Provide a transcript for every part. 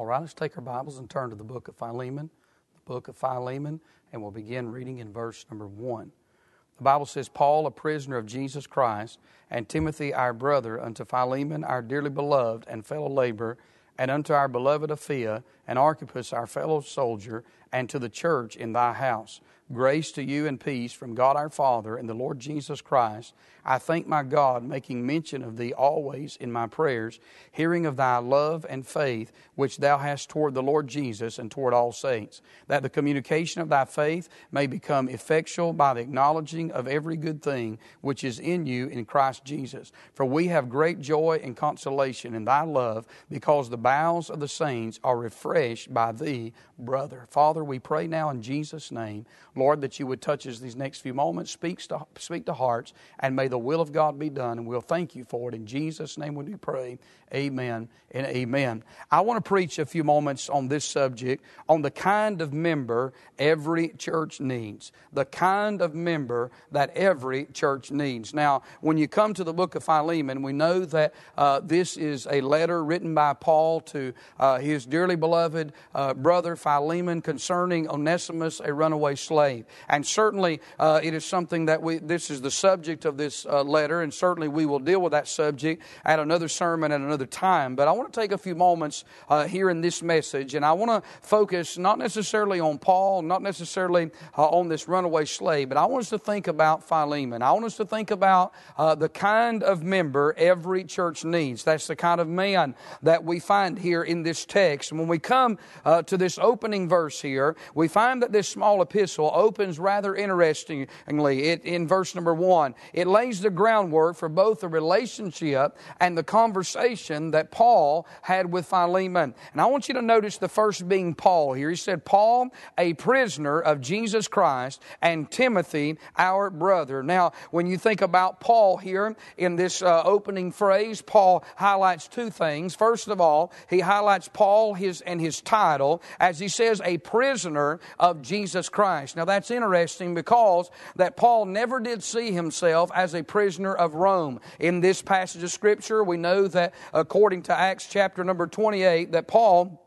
All right, let's take our Bibles and turn to the book of Philemon, the book of Philemon, and we'll begin reading in verse number 1. The Bible says, Paul, a prisoner of Jesus Christ, and Timothy, our brother, unto Philemon, our dearly beloved and fellow laborer, and unto our beloved Apphia, and Archippus, our fellow soldier, and to the church in thy house. Grace to you and peace from God our Father and the Lord Jesus Christ. I thank my God, making mention of thee always in my prayers, hearing of thy love and faith which thou hast toward the Lord Jesus and toward all saints, that the communication of thy faith may become effectual by the acknowledging of every good thing which is in you in Christ Jesus. For we have great joy and consolation in thy love, because the bowels of the saints are refreshed by thee, brother. Father, we pray now in Jesus' name. Lord, that you would touch us these next few moments, speak to, speak to hearts, and may the will of God be done. And we'll thank you for it. In Jesus' name we do pray. Amen and amen. I want to preach a few moments on this subject, on the kind of member every church needs. The kind of member that every church needs. Now, when you come to the book of Philemon, we know that uh, this is a letter written by Paul to uh, his dearly beloved uh, brother Philemon concerning Onesimus, a runaway slave. And certainly uh, it is something that we, this is the subject of this uh, letter, and certainly we will deal with that subject at another sermon at another time. But I want to take a few moments uh, here in this message, and I want to focus not necessarily on Paul, not necessarily uh, on this runaway slave, but I want us to think about Philemon. I want us to think about uh, the kind of member every church needs. That's the kind of man that we find here in this text. And when we come uh, to this opening verse here, we find that this small epistle opens rather interestingly. It, in verse number one, it lays the groundwork for both the relationship and the conversation that Paul had with Philemon. And I want you to notice the first being Paul here. He said, Paul, a prisoner of Jesus Christ, and Timothy, our brother. Now, when you think about Paul here in this uh, opening phrase, Paul highlights two things. First of all, he highlights Paul his and his title as he says, a prisoner of Jesus Christ. Now that's interesting because that Paul never did see himself as a prisoner of Rome. In this passage of scripture, we know that according to Acts chapter number 28, that Paul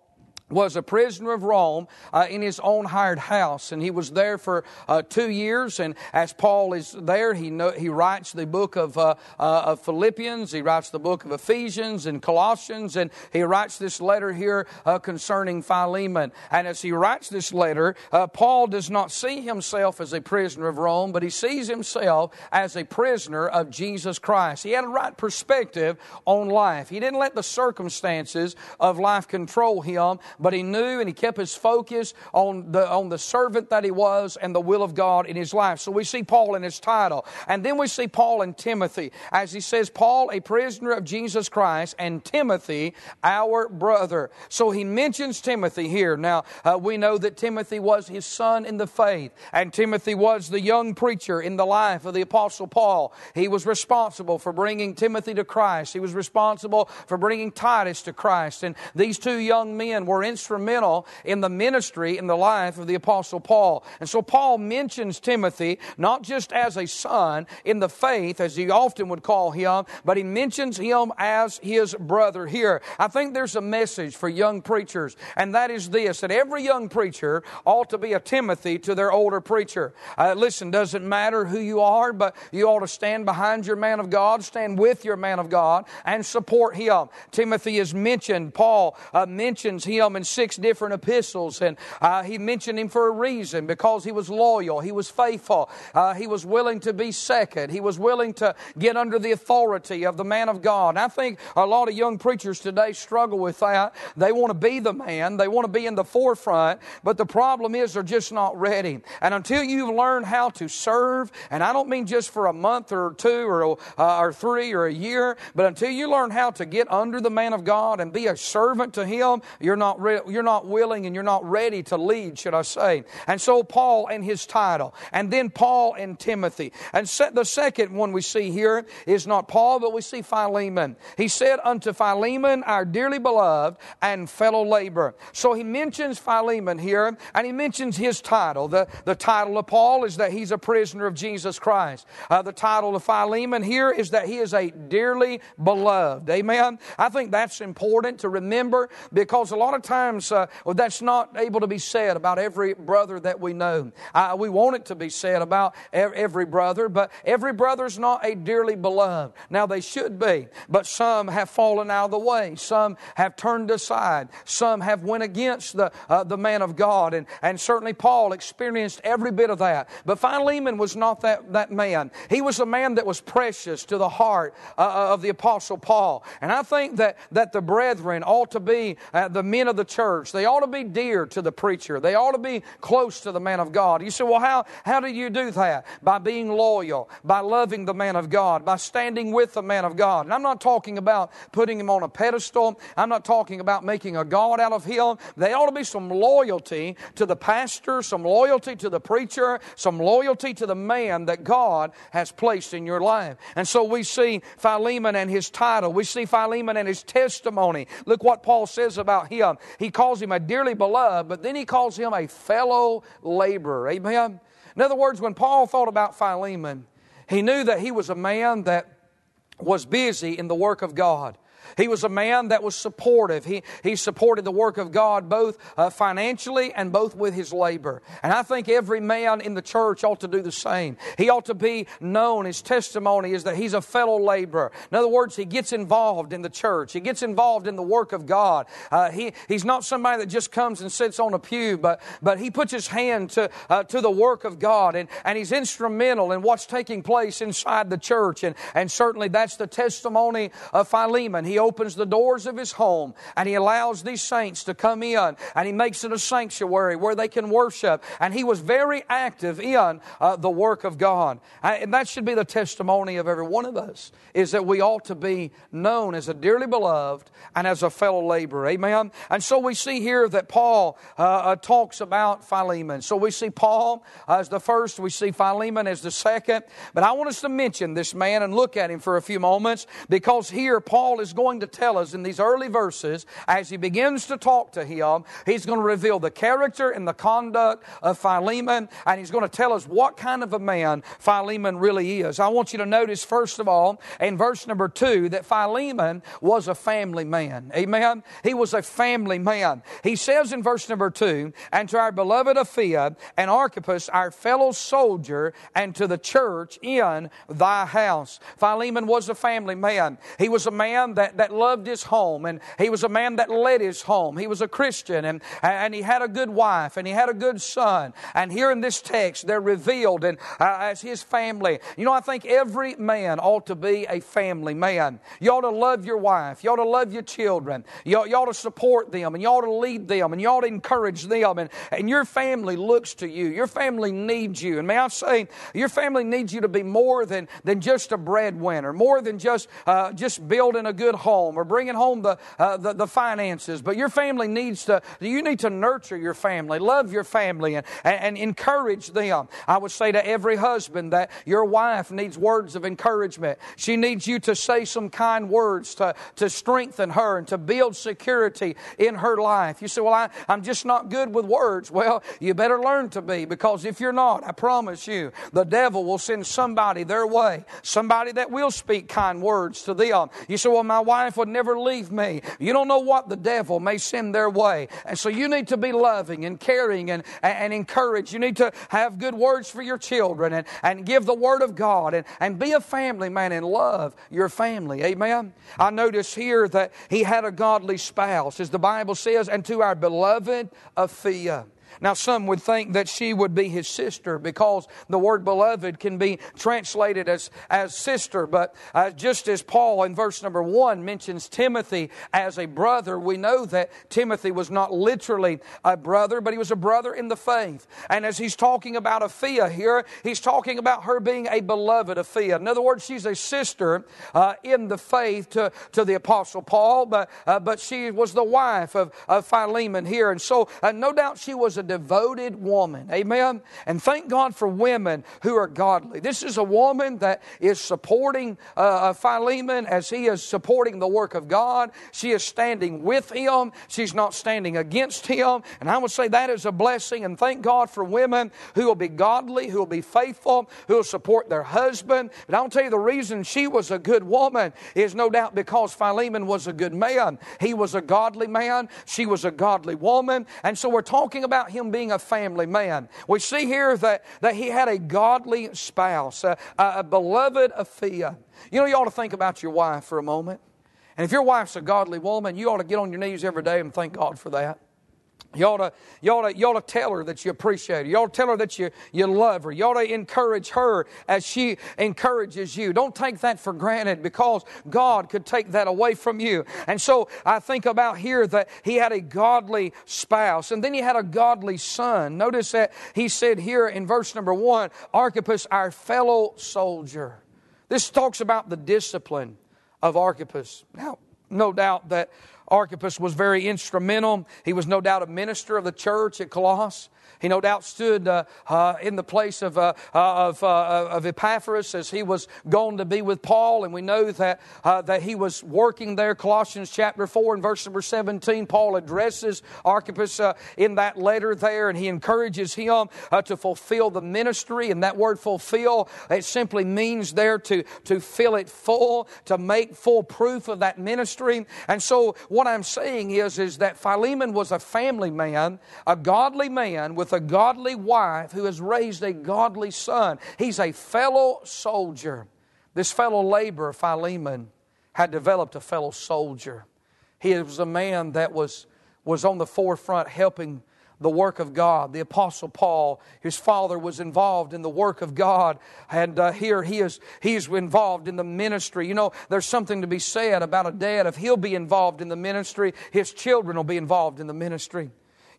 was a prisoner of Rome uh, in his own hired house, and he was there for uh, two years. And as Paul is there, he know, he writes the book of, uh, uh, of Philippians, he writes the book of Ephesians and Colossians, and he writes this letter here uh, concerning Philemon. And as he writes this letter, uh, Paul does not see himself as a prisoner of Rome, but he sees himself as a prisoner of Jesus Christ. He had a right perspective on life. He didn't let the circumstances of life control him but he knew and he kept his focus on the, on the servant that he was and the will of God in his life. So we see Paul in his title. And then we see Paul and Timothy. As he says, Paul, a prisoner of Jesus Christ, and Timothy, our brother. So he mentions Timothy here. Now, uh, we know that Timothy was his son in the faith, and Timothy was the young preacher in the life of the Apostle Paul. He was responsible for bringing Timothy to Christ. He was responsible for bringing Titus to Christ. And these two young men were instrumental in the ministry in the life of the Apostle Paul. And so Paul mentions Timothy not just as a son in the faith, as he often would call him, but he mentions him as his brother here. I think there's a message for young preachers, and that is this that every young preacher ought to be a Timothy to their older preacher. Uh, listen, doesn't matter who you are, but you ought to stand behind your man of God, stand with your man of God, and support him. Timothy is mentioned, Paul uh, mentions him in in six different epistles, and uh, he mentioned him for a reason because he was loyal, he was faithful, uh, he was willing to be second, he was willing to get under the authority of the man of God. I think a lot of young preachers today struggle with that. They want to be the man, they want to be in the forefront, but the problem is they're just not ready. And until you've learned how to serve, and I don't mean just for a month or two or, uh, or three or a year, but until you learn how to get under the man of God and be a servant to him, you're not ready you're not willing and you're not ready to lead, should I say. And so Paul and his title, and then Paul and Timothy. And the second one we see here is not Paul, but we see Philemon. He said unto Philemon, our dearly beloved and fellow laborer. So he mentions Philemon here, and he mentions his title. The, the title of Paul is that he's a prisoner of Jesus Christ. Uh, the title of Philemon here is that he is a dearly beloved. Amen. I think that's important to remember because a lot of times times uh, well, that's not able to be said about every brother that we know. Uh, we want it to be said about every brother, but every brother's not a dearly beloved. Now they should be, but some have fallen out of the way. Some have turned aside. Some have went against the, uh, the man of God. And, and certainly Paul experienced every bit of that. But Philemon was not that, that man. He was a man that was precious to the heart uh, uh of the apostle Paul. And I think that, that the brethren ought to be uh, the men of the church. They ought to be dear to the preacher. They ought to be close to the man of God. You say, well, how, how do you do that? By being loyal, by loving the man of God, by standing with the man of God. And I'm not talking about putting him on a pedestal. I'm not talking about making a God out of him. They ought to be some loyalty to the pastor, some loyalty to the preacher, some loyalty to the man that God has placed in your life. And so we see Philemon and his title. We see Philemon and his testimony. Look what Paul says about him. He calls him a dearly beloved, but then he calls him a fellow laborer. Amen? In other words, when Paul thought about Philemon, he knew that he was a man that was busy in the work of God. He was a man that was supportive. He, he supported the work of God both uh, financially and both with his labor. And I think every man in the church ought to do the same. He ought to be known, his testimony is that he's a fellow laborer. In other words, he gets involved in the church, he gets involved in the work of God. Uh, he, he's not somebody that just comes and sits on a pew, but, but he puts his hand to, uh, to the work of God and, and he's instrumental in what's taking place inside the church. And, and certainly that's the testimony of Philemon. He opens the doors of his home and he allows these saints to come in and he makes it a sanctuary where they can worship. And he was very active in uh, the work of God. And that should be the testimony of every one of us is that we ought to be known as a dearly beloved and as a fellow laborer. Amen. And so we see here that Paul uh, uh, talks about Philemon. So we see Paul as the first, we see Philemon as the second. But I want us to mention this man and look at him for a few moments because here Paul is going going to tell us in these early verses, as he begins to talk to him, he's going to reveal the character and the conduct of Philemon, and he's going to tell us what kind of a man Philemon really is. I want you to notice, first of all, in verse number two, that Philemon was a family man. Amen? He was a family man. He says in verse number two, and to our beloved Apphia and Archippus, our fellow soldier, and to the church in thy house. Philemon was a family man. He was a man that, that loved his home, and he was a man that led his home. He was a Christian, and, and he had a good wife, and he had a good son. And here in this text, they're revealed and, uh, as his family. You know, I think every man ought to be a family man. You ought to love your wife. You ought to love your children. You ought, you ought to support them, and you ought to lead them, and you ought to encourage them. And, and your family looks to you. Your family needs you. And may I say, your family needs you to be more than, than just a breadwinner, more than just, uh, just building a good home or bringing home the, uh, the, the, finances, but your family needs to, you need to nurture your family, love your family, and, and, encourage them. I would say to every husband that your wife needs words of encouragement. She needs you to say some kind words to, to strengthen her and to build security in her life. You say, Well, I, I'm just not good with words. Well, you better learn to be because if you're not, I promise you, the devil will send somebody their way, somebody that will speak kind words to them. You say, Well, my wife wife would never leave me. You don't know what the devil may send their way. And so you need to be loving and caring and, and encourage. You need to have good words for your children and, and give the word of God and, and be a family man and love your family. Amen. I notice here that he had a godly spouse, as the Bible says, and to our beloved Apphia. Now, some would think that she would be his sister because the word beloved can be translated as, as sister. But uh, just as Paul in verse number one mentions Timothy as a brother, we know that Timothy was not literally a brother, but he was a brother in the faith. And as he's talking about Apphia here, he's talking about her being a beloved Apphia. In other words, she's a sister uh, in the faith to, to the Apostle Paul, but, uh, but she was the wife of, of Philemon here. And so, uh, no doubt she was a devoted woman. Amen. And thank God for women who are godly. This is a woman that is supporting uh, uh, Philemon as he is supporting the work of God. She is standing with him. She's not standing against him. And I would say that is a blessing. And thank God for women who will be godly, who will be faithful, who will support their husband. But I'll tell you the reason she was a good woman is no doubt because Philemon was a good man. He was a godly man. She was a godly woman. And so we're talking about him being a family man. We see here that, that he had a godly spouse, a, a beloved Apphia. You know, you ought to think about your wife for a moment. And if your wife's a godly woman, you ought to get on your knees every day and thank God for that. You ought, to, you, ought to, you ought to tell her that you appreciate her. You ought to tell her that you, you love her. You ought to encourage her as she encourages you. Don't take that for granted because God could take that away from you. And so I think about here that he had a godly spouse and then he had a godly son. Notice that he said here in verse number one Archippus, our fellow soldier. This talks about the discipline of Archippus. Now, no doubt that Archippus was very instrumental. He was no doubt a minister of the church at Colossus. He no doubt stood uh, uh, in the place of, uh, uh of, uh, of, Epaphras as he was going to be with Paul, and we know that, uh, that he was working there. Colossians chapter 4 and verse number 17, Paul addresses Archippus in that letter there, and he encourages him to fulfill the ministry. And that word fulfill, it simply means there to, to fill it full, to make full proof of that ministry. And so, what I'm saying is, is that Philemon was a family man, a godly man with a godly wife who has raised a godly son. He's a fellow soldier. This fellow laborer, Philemon, had developed a fellow soldier. He was a man that was, was on the forefront helping the work of God. The Apostle Paul, his father was involved in the work of God, and uh, here he is, he's involved in the ministry. You know, there's something to be said about a dad. If he'll be involved in the ministry, his children will be involved in the ministry.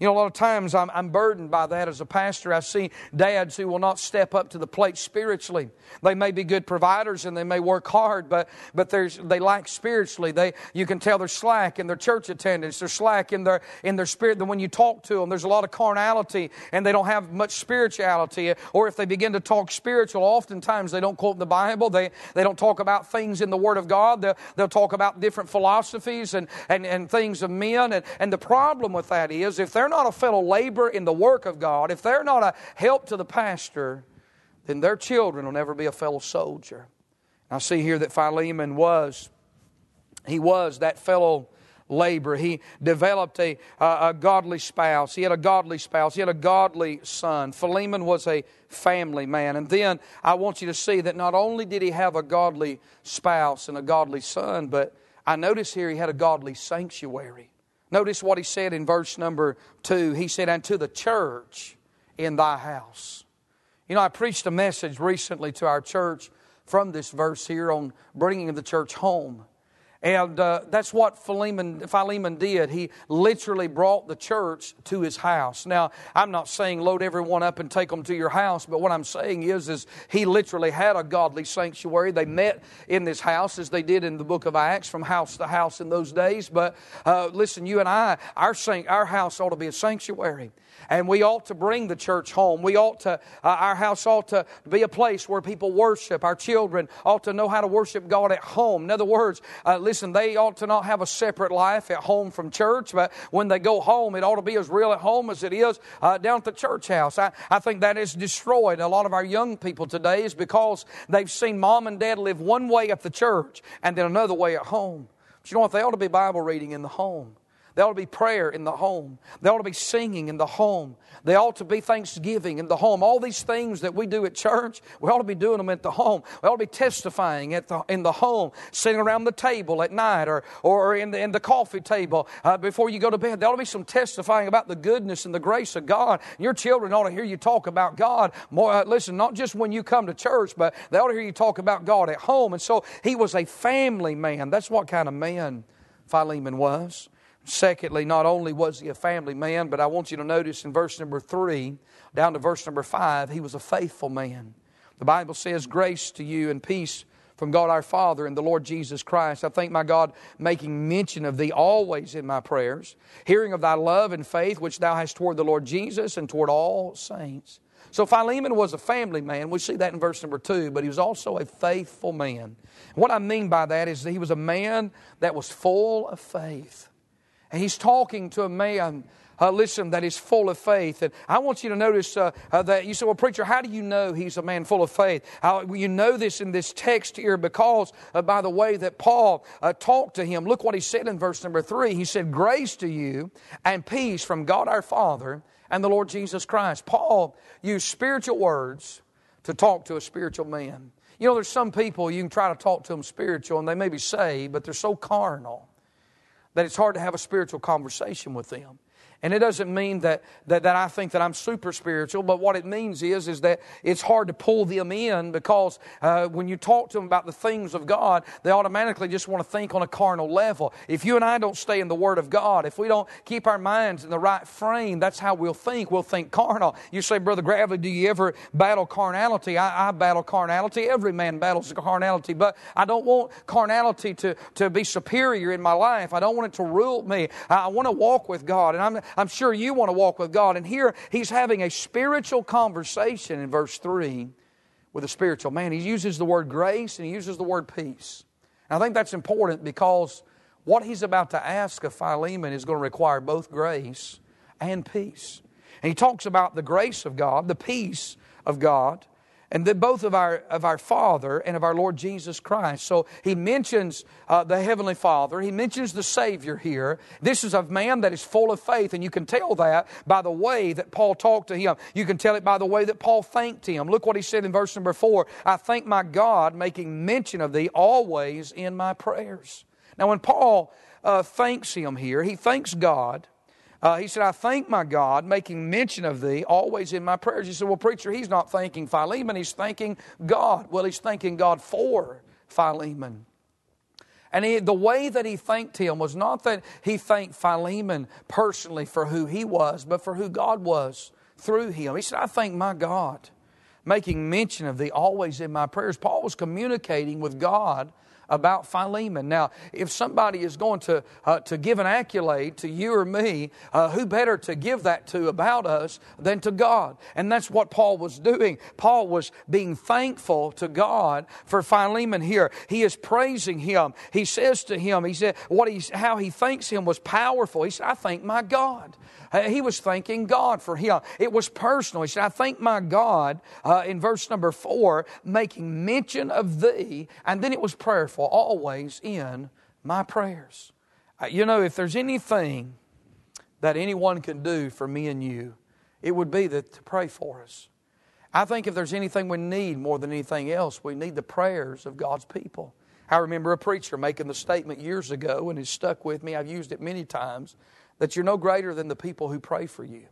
You know, a lot of times I'm, I'm burdened by that as a pastor. I see dads who will not step up to the plate spiritually. They may be good providers and they may work hard, but, but they lack spiritually. They, you can tell they're slack in their church attendance. They're slack in their, in their spirit. When you talk to them, there's a lot of carnality and they don't have much spirituality. Or if they begin to talk spiritual, oftentimes they don't quote the Bible. They, they don't talk about things in the Word of God. They'll, they'll talk about different philosophies and, and, and things of men. And, and the problem with that is if they're they're not a fellow laborer in the work of God, if they're not a help to the pastor, then their children will never be a fellow soldier. I see here that Philemon was, he was that fellow laborer. He developed a, a godly spouse. He had a godly spouse. He had a godly son. Philemon was a family man. And then I want you to see that not only did he have a godly spouse and a godly son, but I notice here he had a godly sanctuary. Notice what he said in verse number two. He said, And to the church in thy house. You know, I preached a message recently to our church from this verse here on bringing the church home. And uh, that's what Philemon, Philemon did. He literally brought the church to his house. Now, I'm not saying load everyone up and take them to your house, but what I'm saying is, is he literally had a godly sanctuary. They met in this house as they did in the book of Acts from house to house in those days. But uh, listen, you and I, our, our house ought to be a sanctuary and we ought to bring the church home. We ought to, uh, our house ought to be a place where people worship. Our children ought to know how to worship God at home. In other words, uh, listen, they ought to not have a separate life at home from church, but when they go home, it ought to be as real at home as it is uh, down at the church house. I, I think that has destroyed a lot of our young people today is because they've seen mom and dad live one way at the church and then another way at home. But you know what? They ought to be Bible reading in the home. There ought to be prayer in the home. There ought to be singing in the home. There ought to be thanksgiving in the home. All these things that we do at church, we ought to be doing them at the home. We ought to be testifying at the, in the home, sitting around the table at night or, or in, the, in the coffee table uh, before you go to bed. There ought to be some testifying about the goodness and the grace of God. Your children ought to hear you talk about God. More, uh, listen, not just when you come to church, but they ought to hear you talk about God at home. And so he was a family man. That's what kind of man Philemon was. Secondly, not only was he a family man, but I want you to notice in verse number three down to verse number five, he was a faithful man. The Bible says, Grace to you and peace from God our Father and the Lord Jesus Christ. I thank my God making mention of thee always in my prayers, hearing of thy love and faith which thou hast toward the Lord Jesus and toward all saints. So Philemon was a family man. We see that in verse number two, but he was also a faithful man. What I mean by that is that he was a man that was full of faith. And he's talking to a man uh, listen, that is full of faith. And I want you to notice uh, uh, that you say, well, preacher, how do you know he's a man full of faith? How, you know this in this text here because uh, by the way that Paul uh, talked to him. Look what he said in verse number three. He said, Grace to you and peace from God our Father and the Lord Jesus Christ. Paul used spiritual words to talk to a spiritual man. You know, there's some people you can try to talk to them spiritual and they may be saved, but they're so carnal that it's hard to have a spiritual conversation with them. And it doesn't mean that, that, that I think that I'm super spiritual, but what it means is, is that it's hard to pull them in because uh, when you talk to them about the things of God, they automatically just want to think on a carnal level. If you and I don't stay in the Word of God, if we don't keep our minds in the right frame, that's how we'll think. We'll think carnal. You say, Brother Gravely, do you ever battle carnality? I, I battle carnality. Every man battles carnality, but I don't want carnality to, to be superior in my life. I don't want it to rule me. I want to walk with God. And I'm, I'm sure you want to walk with God. And here he's having a spiritual conversation in verse 3 with a spiritual man. He uses the word grace and he uses the word peace. And I think that's important because what he's about to ask of Philemon is going to require both grace and peace. And he talks about the grace of God, the peace of God, and both of our of our Father and of our Lord Jesus Christ. So he mentions uh, the Heavenly Father. He mentions the Savior here. This is a man that is full of faith, and you can tell that by the way that Paul talked to him. You can tell it by the way that Paul thanked him. Look what he said in verse number four: "I thank my God, making mention of thee always in my prayers." Now, when Paul uh, thanks him here, he thanks God uh, he said, I thank my God, making mention of thee always in my prayers. He said, Well, preacher, he's not thanking Philemon, he's thanking God. Well, he's thanking God for Philemon. And he, the way that he thanked him was not that he thanked Philemon personally for who he was, but for who God was through him. He said, I thank my God, making mention of thee always in my prayers. Paul was communicating with God about Philemon. Now, if somebody is going to, uh, to give an accolade to you or me, uh, who better to give that to about us than to God? And that's what Paul was doing. Paul was being thankful to God for Philemon here. He is praising him. He says to him, he said, what he, how he thanks him was powerful. He said, I thank my God. Uh, he was thanking God for him. It was personal. He said, I thank my God uh, in verse number four, making mention of thee, and then it was prayerful, always in my prayers. You know, if there's anything that anyone can do for me and you, it would be that to pray for us. I think if there's anything we need more than anything else, we need the prayers of God's people. I remember a preacher making the statement years ago, and it stuck with me. I've used it many times that you're no greater than the people who pray for you.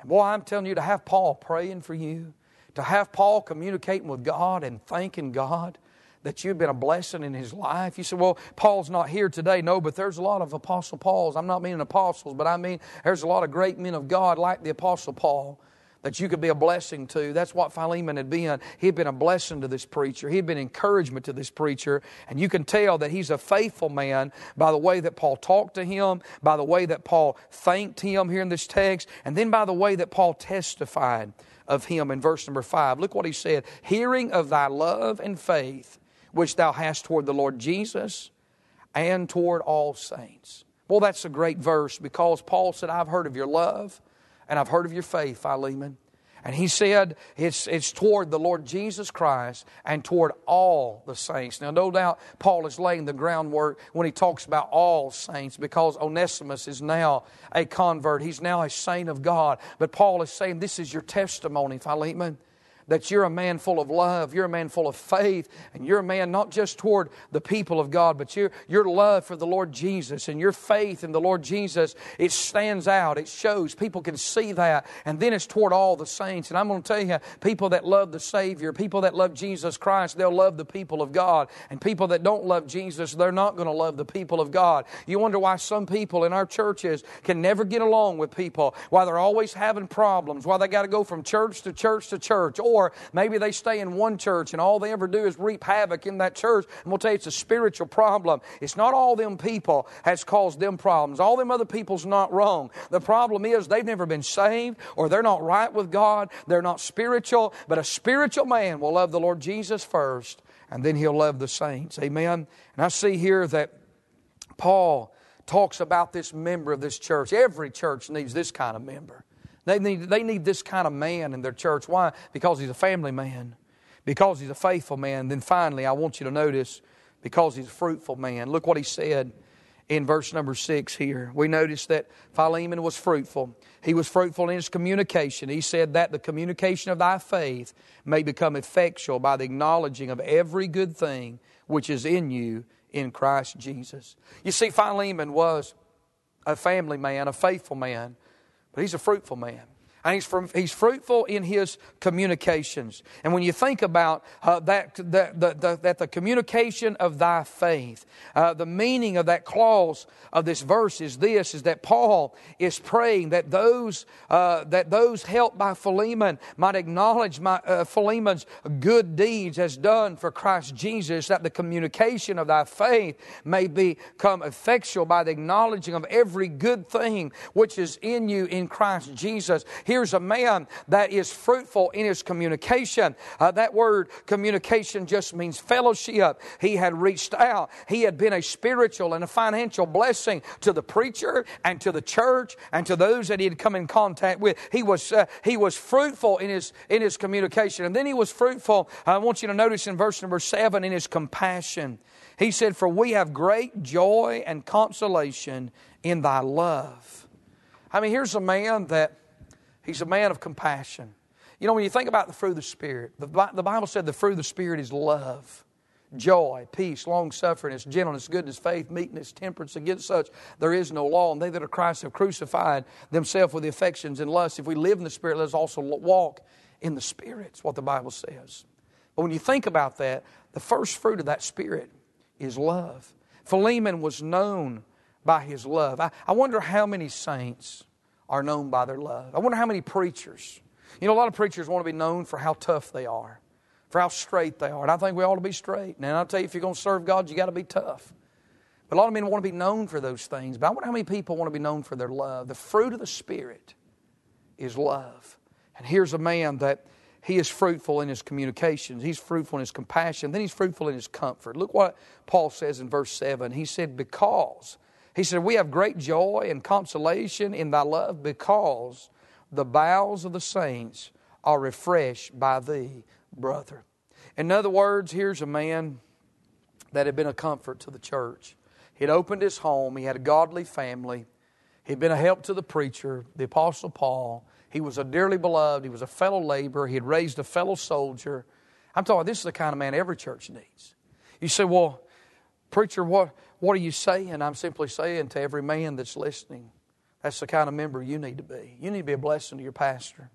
And boy, I'm telling you, to have Paul praying for you, to have Paul communicating with God and thanking God that you've been a blessing in his life. You say, well, Paul's not here today. No, but there's a lot of Apostle Pauls. I'm not meaning apostles, but I mean there's a lot of great men of God like the Apostle Paul that you could be a blessing to. That's what Philemon had been. He'd been a blessing to this preacher. He'd been encouragement to this preacher. And you can tell that he's a faithful man by the way that Paul talked to him, by the way that Paul thanked him here in this text, and then by the way that Paul testified of him in verse number five. Look what he said Hearing of thy love and faith, which thou hast toward the Lord Jesus and toward all saints. Well, that's a great verse because Paul said, I've heard of your love and I've heard of your faith, Philemon. And he said it's, it's toward the Lord Jesus Christ and toward all the saints. Now, no doubt Paul is laying the groundwork when he talks about all saints because Onesimus is now a convert. He's now a saint of God. But Paul is saying, This is your testimony, Philemon that you're a man full of love, you're a man full of faith, and you're a man not just toward the people of God, but your, your love for the Lord Jesus and your faith in the Lord Jesus, it stands out, it shows. People can see that, and then it's toward all the saints. And I'm going to tell you, people that love the Savior, people that love Jesus Christ, they'll love the people of God. And people that don't love Jesus, they're not going to love the people of God. You wonder why some people in our churches can never get along with people, why they're always having problems, why they got to go from church to church to church Or maybe they stay in one church and all they ever do is reap havoc in that church. And we'll tell you it's a spiritual problem. It's not all them people has caused them problems. All them other people's not wrong. The problem is they've never been saved or they're not right with God. They're not spiritual. But a spiritual man will love the Lord Jesus first and then he'll love the saints. Amen. And I see here that Paul talks about this member of this church. Every church needs this kind of member. They need, they need this kind of man in their church. Why? Because he's a family man, because he's a faithful man. Then finally, I want you to notice because he's a fruitful man. Look what he said in verse number six here. We notice that Philemon was fruitful. He was fruitful in his communication. He said that the communication of thy faith may become effectual by the acknowledging of every good thing which is in you in Christ Jesus. You see, Philemon was a family man, a faithful man, but he's a fruitful man. And he's, from, he's fruitful in his communications. And when you think about uh, that, that, the, the, that the communication of thy faith, uh, the meaning of that clause of this verse is this, is that Paul is praying that those, uh, that those helped by Philemon might acknowledge my, uh, Philemon's good deeds as done for Christ Jesus, that the communication of thy faith may become effectual by the acknowledging of every good thing which is in you in Christ Jesus. Here's a man that is fruitful in his communication. Uh, that word communication just means fellowship. He had reached out. He had been a spiritual and a financial blessing to the preacher and to the church and to those that he had come in contact with. He was, uh, he was fruitful in his, in his communication. And then he was fruitful, I want you to notice in verse number seven, in his compassion. He said, For we have great joy and consolation in thy love. I mean, here's a man that He's a man of compassion. You know, when you think about the fruit of the Spirit, the, the Bible said the fruit of the Spirit is love, joy, peace, long suffering, gentleness, goodness, faith, meekness, temperance. Against such there is no law. And they that are Christ have crucified themselves with the affections and lusts. If we live in the Spirit, let us also walk in the Spirit. It's what the Bible says. But when you think about that, the first fruit of that Spirit is love. Philemon was known by his love. I, I wonder how many saints are known by their love. I wonder how many preachers. You know, a lot of preachers want to be known for how tough they are, for how straight they are. And I think we ought to be straight. And I'll tell you, if you're going to serve God, you got to be tough. But a lot of men want to be known for those things. But I wonder how many people want to be known for their love. The fruit of the Spirit is love. And here's a man that he is fruitful in his communications. He's fruitful in his compassion. Then he's fruitful in his comfort. Look what Paul says in verse 7. He said, Because he said, We have great joy and consolation in thy love because the bowels of the saints are refreshed by thee, brother. In other words, here's a man that had been a comfort to the church. He'd opened his home, he had a godly family, he'd been a help to the preacher, the Apostle Paul. He was a dearly beloved, he was a fellow laborer, he had raised a fellow soldier. I'm talking, this is the kind of man every church needs. You say, well, preacher, what, what are you saying? I'm simply saying to every man that's listening, that's the kind of member you need to be. You need to be a blessing to your pastor.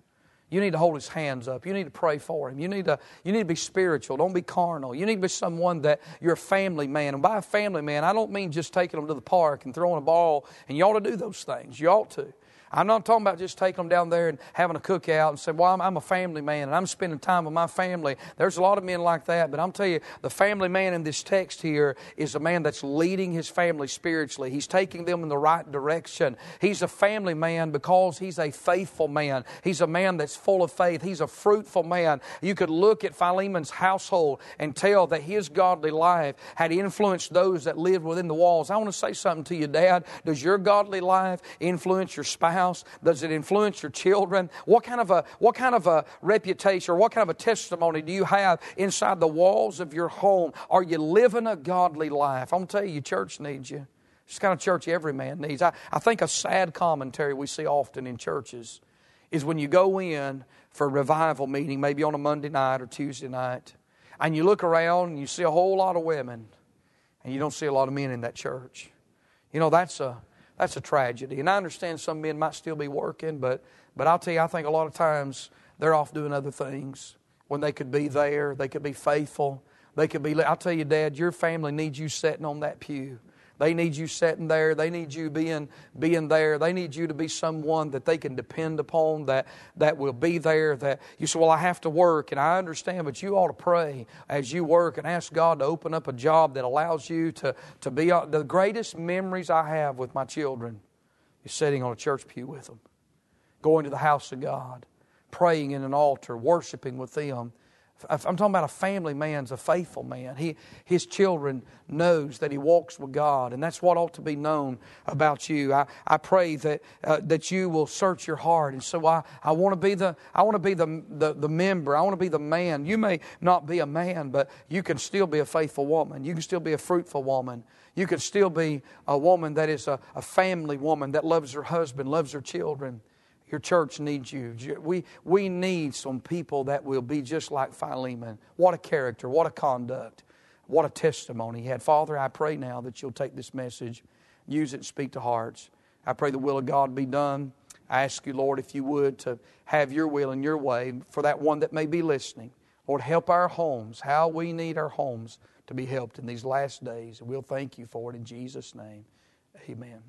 You need to hold his hands up. You need to pray for him. You need to, you need to be spiritual. Don't be carnal. You need to be someone that you're a family man. And by a family man, I don't mean just taking them to the park and throwing a ball. And you ought to do those things. You ought to. I'm not talking about just taking them down there and having a cookout and saying, well, I'm, I'm, a family man and I'm spending time with my family. There's a lot of men like that, but I'm telling you, the family man in this text here is a man that's leading his family spiritually. He's taking them in the right direction. He's a family man because he's a faithful man. He's a man that's full of faith. He's a fruitful man. You could look at Philemon's household and tell that his godly life had influenced those that lived within the walls. I want to say something to you, Dad. Does your godly life influence your spouse? House? Does it influence your children? What kind of a, what kind of a reputation or what kind of a testimony do you have inside the walls of your home? Are you living a godly life? I'm to tell you, church needs you. It's kind of church every man needs. I, I think a sad commentary we see often in churches is when you go in for a revival meeting, maybe on a Monday night or Tuesday night, and you look around and you see a whole lot of women, and you don't see a lot of men in that church. You know, that's a, that's a tragedy. And I understand some men might still be working, but, but I'll tell you, I think a lot of times they're off doing other things when they could be there, they could be faithful. They could be, I'll tell you, Dad, your family needs you sitting on that pew. They need you sitting there. They need you being, being there. They need you to be someone that they can depend upon, that, that will be there. That you say, Well, I have to work, and I understand, but you ought to pray as you work and ask God to open up a job that allows you to, to be. The greatest memories I have with my children is sitting on a church pew with them, going to the house of God, praying in an altar, worshiping with them I'm talking about a family man's a faithful man. He, his children knows that he walks with God, and that's what ought to be known about you. I, I pray that, uh, that you will search your heart. And so I, I want to be, the, I want to be the, the, the member. I want to be the man. You may not be a man, but you can still be a faithful woman. You can still be a fruitful woman. You can still be a woman that is a, a family woman that loves her husband, loves her children. Your church needs you. We, we need some people that will be just like Philemon. What a character, what a conduct, what a testimony he had. Father, I pray now that you'll take this message, use it, speak to hearts. I pray the will of God be done. I ask you, Lord, if you would, to have your will and your way for that one that may be listening. Lord, help our homes, how we need our homes to be helped in these last days. We'll thank you for it in Jesus' name. Amen.